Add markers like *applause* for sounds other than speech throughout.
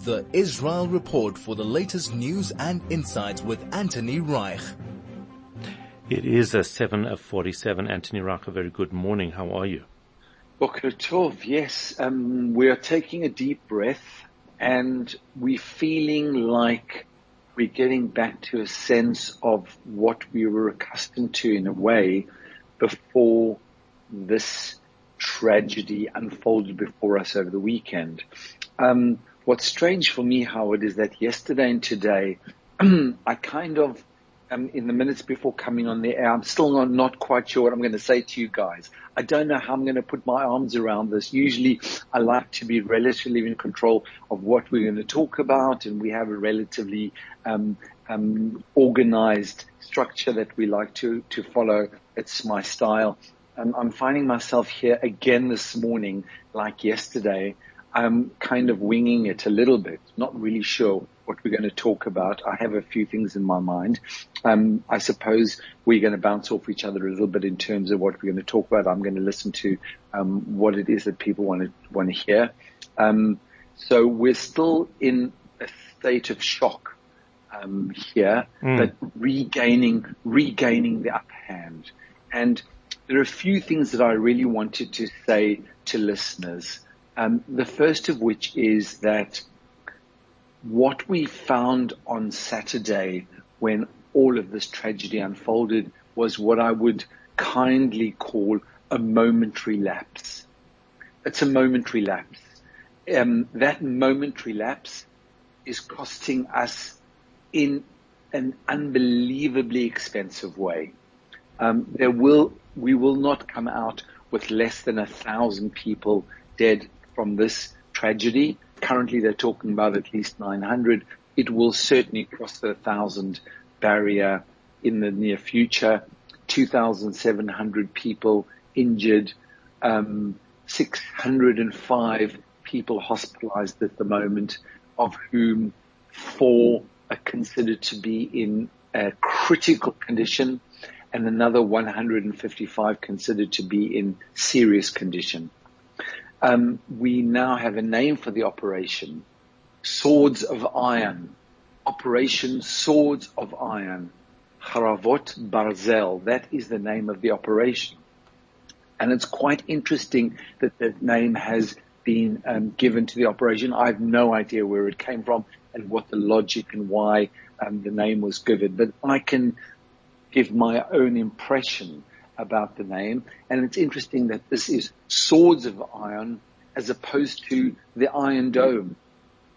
The Israel Report for the latest news and insights with Anthony Reich. It is a 7 of 47. Anthony Reich, a very good morning. How are you? Boker Tov, yes. Um, we are taking a deep breath and we're feeling like we're getting back to a sense of what we were accustomed to in a way before this tragedy unfolded before us over the weekend. Um, what's strange for me, Howard, is that yesterday and today, *clears throat* I kind of, um, in the minutes before coming on the air, I'm still not, not quite sure what I'm going to say to you guys. I don't know how I'm going to put my arms around this. Usually I like to be relatively in control of what we're going to talk about and we have a relatively, um, um, organized structure that we like to, to follow. It's my style. Um, I'm finding myself here again this morning, like yesterday. I'm kind of winging it a little bit, not really sure what we're going to talk about. I have a few things in my mind. Um, I suppose we're going to bounce off each other a little bit in terms of what we're going to talk about. I'm going to listen to um, what it is that people want to want to hear. Um, so we're still in a state of shock um, here, mm. but regaining regaining the upper hand and there are a few things that I really wanted to say to listeners. Um, the first of which is that what we found on Saturday when all of this tragedy unfolded was what I would kindly call a momentary lapse. It's a momentary lapse. Um, that momentary lapse is costing us in an unbelievably expensive way. Um, there will we will not come out with less than a thousand people dead from this tragedy. Currently, they're talking about at least 900. It will certainly cross the thousand barrier in the near future. 2,700 people injured, um, 605 people hospitalized at the moment, of whom four are considered to be in a critical condition and another 155 considered to be in serious condition. Um, we now have a name for the operation, Swords of Iron. Operation Swords of Iron. Haravot Barzel. That is the name of the operation. And it's quite interesting that that name has been um, given to the operation. I have no idea where it came from and what the logic and why um, the name was given, but I can give my own impression about the name. And it's interesting that this is swords of iron as opposed to the Iron Dome.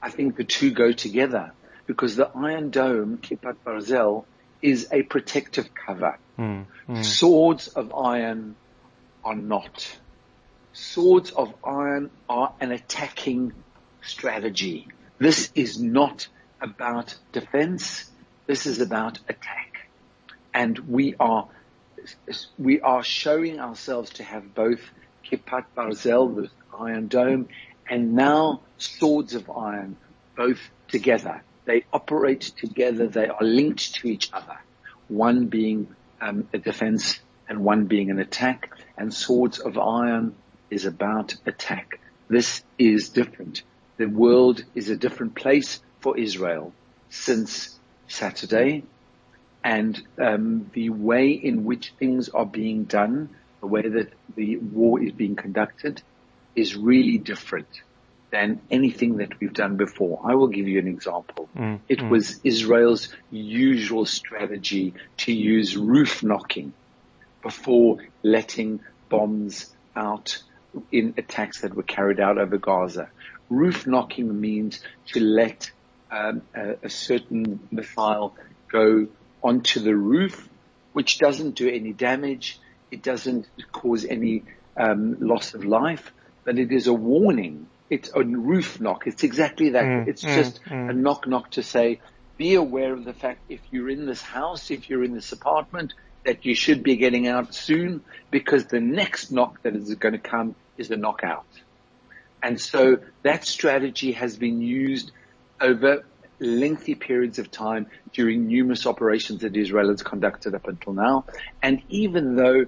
I think the two go together because the Iron Dome, Kippat Barzel, is a protective cover. Mm, mm. Swords of iron are not. Swords of iron are an attacking strategy. This is not about defense. This is about attack and we are we are showing ourselves to have both Kippat Barzel, the Iron Dome, and now Swords of Iron, both together. They operate together. They are linked to each other. One being um, a defense and one being an attack. And Swords of Iron is about attack. This is different. The world is a different place for Israel since Saturday, and um, the way in which things are being done, the way that the war is being conducted, is really different than anything that we've done before. I will give you an example. Mm, it mm. was Israel's usual strategy to use roof knocking before letting bombs out in attacks that were carried out over Gaza. Roof knocking means to let um, a, a certain missile go onto the roof, which doesn't do any damage. It doesn't cause any um, loss of life, but it is a warning. It's a roof knock. It's exactly that. Mm, it's mm, just mm. a knock knock to say, be aware of the fact if you're in this house, if you're in this apartment, that you should be getting out soon because the next knock that is going to come is a knockout. And so that strategy has been used over lengthy periods of time during numerous operations that Israel has conducted up until now. And even though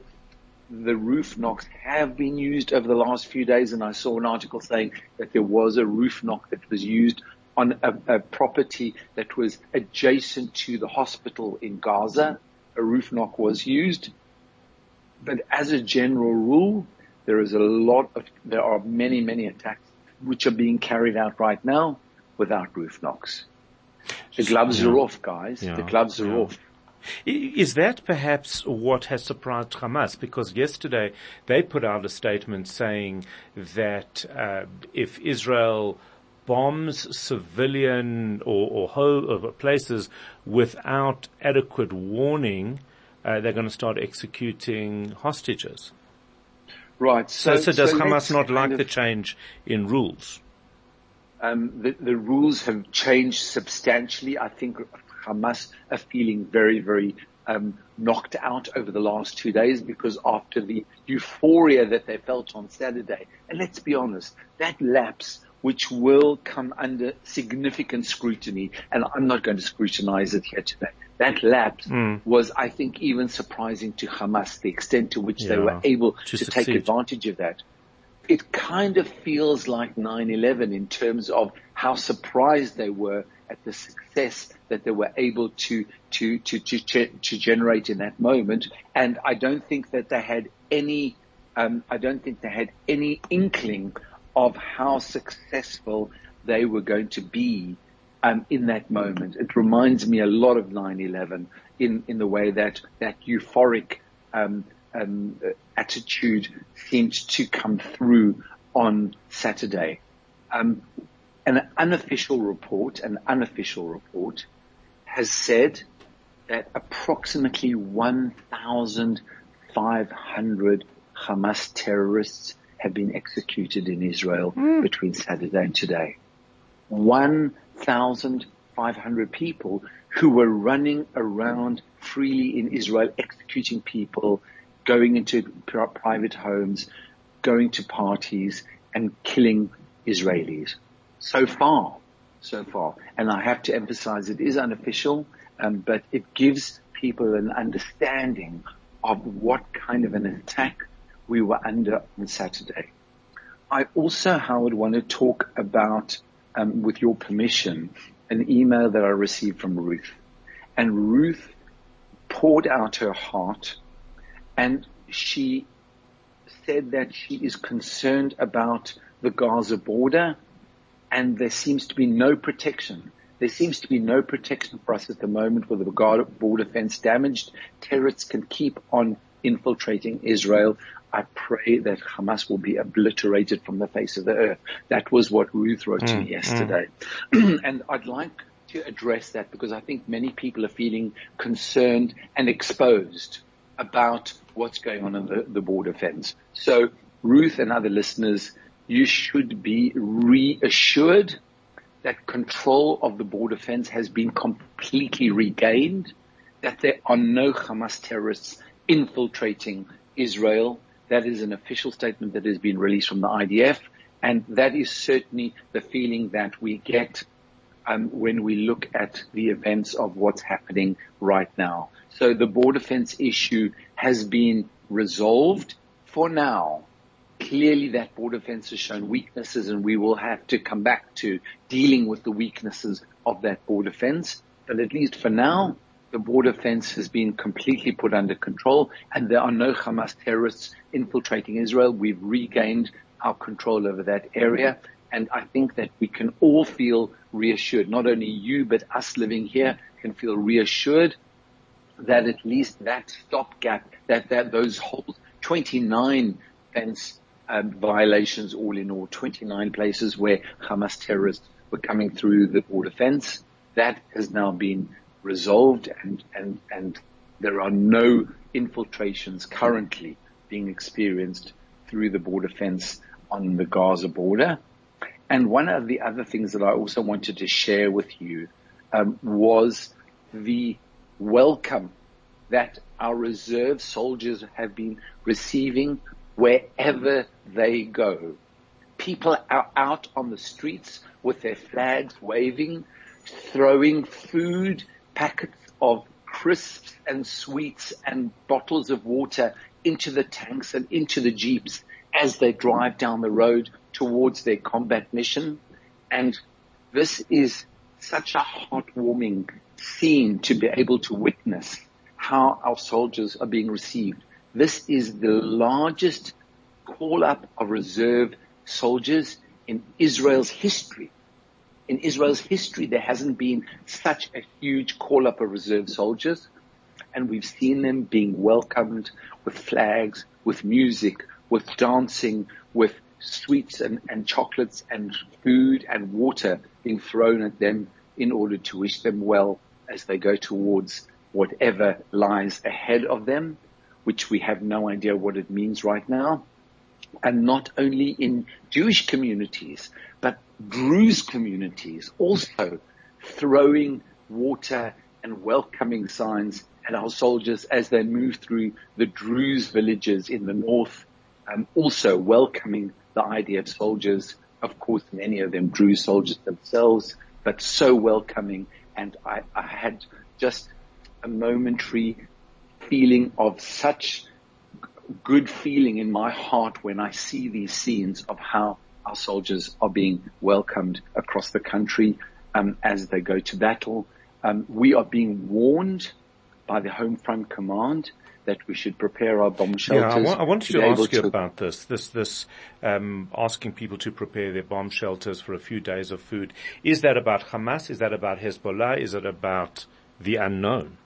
the roof knocks have been used over the last few days, and I saw an article saying that there was a roof knock that was used on a, a property that was adjacent to the hospital in Gaza. A roof knock was used. But as a general rule, there is a lot of, there are many, many attacks which are being carried out right now without roof knocks. The gloves yeah. are off, guys. Yeah, The gloves are yeah. off. Is that perhaps what has surprised Hamas? Because yesterday they put out a statement saying that uh, if Israel bombs civilian or, or, ho- places without adequate warning, uh, they're going to start executing hostages. Right. So, So, so, does so Hamas not like kind the change in rules? Um, the, the rules have changed substantially. I think Hamas are feeling very, very um, knocked out over the last two days because after the euphoria that they felt on Saturday, and let's be honest, that lapse which will come under significant scrutiny, and I'm not going to scrutinize it here today. That lapse was, I think, even surprising to Hamas, the extent to which they were able to to take advantage of that it kind of feels like 9-11 in terms of how surprised they were at the success that they were able to, to, to, to, to generate in that moment. And I don't think that they had any, um, I don't think they had any inkling of how successful they were going to be um, in that moment. It reminds me a lot of 9/11 in in the way that that euphoric um, um, attitude seemed to come through on Saturday. Um, an unofficial report, an unofficial report, has said that approximately 1,500 Hamas terrorists have been executed in Israel between Saturday and today. 1,500 people who were running around freely in Israel, executing people, going into private homes, going to parties and killing Israelis. So far, so far. And I have to emphasize it is unofficial, um, but it gives people an understanding of what kind of an attack we were under on Saturday. I also, Howard, want to talk about, um, with your permission, an email that I received from Ruth. And Ruth poured out her heart and she said that she is concerned about the Gaza border and there seems to be no protection. There seems to be no protection for us at the moment with the Gaza border fence damaged. Terrorists can keep on infiltrating Israel. I pray that Hamas will be obliterated from the face of the earth. That was what Ruth wrote to me mm, mm. yesterday. *clears throat* and I'd like to address that because I think many people are feeling concerned and exposed about what's going on in the, the border fence. So Ruth and other listeners, you should be reassured that control of the border fence has been completely regained, that there are no Hamas terrorists infiltrating Israel. That is an official statement that has been released from the IDF. And that is certainly the feeling that we get um, when we look at the events of what's happening right now. So the border fence issue has been resolved for now. Clearly that border fence has shown weaknesses and we will have to come back to dealing with the weaknesses of that border fence. But at least for now, the border fence has been completely put under control and there are no Hamas terrorists infiltrating Israel. We've regained our control over that area. And I think that we can all feel reassured. Not only you, but us living here can feel reassured that at least that stopgap, that, that those whole 29 fence um, violations all in all, 29 places where Hamas terrorists were coming through the border fence, that has now been resolved and, and, and there are no infiltrations currently being experienced through the border fence on the Gaza border. And one of the other things that I also wanted to share with you um, was the welcome that our reserve soldiers have been receiving wherever they go. People are out on the streets with their flags waving, throwing food, packets of crisps and sweets and bottles of water into the tanks and into the jeeps as they drive down the road towards their combat mission. And this is such a heartwarming scene to be able to witness how our soldiers are being received. This is the largest call up of reserve soldiers in Israel's history. In Israel's history, there hasn't been such a huge call up of reserve soldiers. And we've seen them being welcomed with flags, with music, with dancing, with sweets and, and chocolates and food and water being thrown at them in order to wish them well as they go towards whatever lies ahead of them, which we have no idea what it means right now. And not only in Jewish communities, but Druze communities also throwing water and welcoming signs at our soldiers as they move through the Druze villages in the north, um, also welcoming the idea of soldiers, of course, many of them Druze soldiers themselves, but so welcoming. And I, I had just a momentary feeling of such good feeling in my heart when I see these scenes of how our soldiers are being welcomed across the country um, as they go to battle. Um, we are being warned by the Home Front Command that we should prepare our bomb shelters. Yeah, I, want, I wanted to, to ask you to about this. This, this um, asking people to prepare their bomb shelters for a few days of food. Is that about Hamas? Is that about Hezbollah? Is it about the unknown?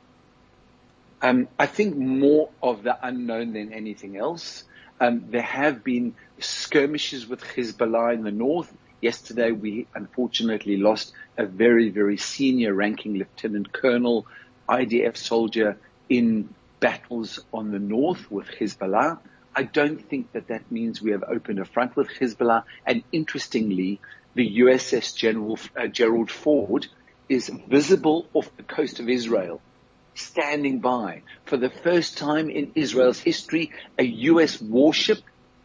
Um, I think more of the unknown than anything else. Um, there have been skirmishes with Hezbollah in the north. Yesterday, we unfortunately lost a very, very senior ranking lieutenant colonel, IDF soldier in battles on the north with Hezbollah. I don't think that that means we have opened a front with Hezbollah. And interestingly, the USS General, uh, Gerald Ford is visible off the coast of Israel standing by. For the first time in Israel's history, a US warship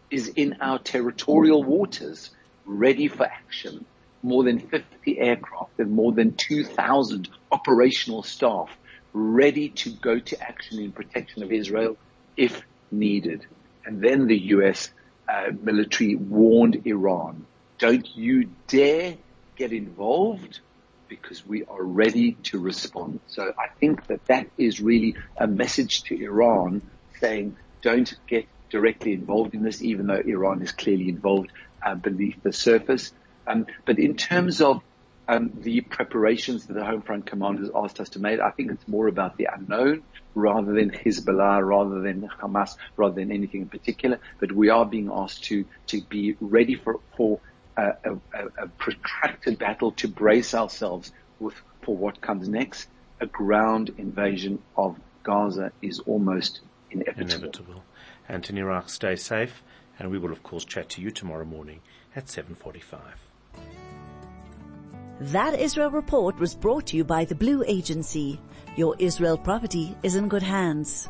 is in our territorial waters, ready for action. More than 50 aircraft and more than 2,000 operational staff ready to go to action in protection of Israel if needed. And then the US uh, military warned Iran, don't you dare get involved because we are ready to respond. So I think that that is really a message to Iran saying don't get directly involved in this, even though Iran is clearly involved uh, beneath the surface. Um, but in terms of um, the preparations that the Home Front Command has asked us to make, I think it's more about the unknown rather than Hezbollah, rather than Hamas, rather than anything in particular. But we are being asked to to be ready for for a, a, a protracted battle to brace ourselves with, for what comes next. A ground invasion of Gaza is almost inevitable. Inevitable. Anthony Reich, stay safe, and we will of course chat to you tomorrow morning at 7.45. That Israel report was brought to you by the Blue Agency. Your Israel property is in good hands.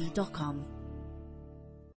bbc.com.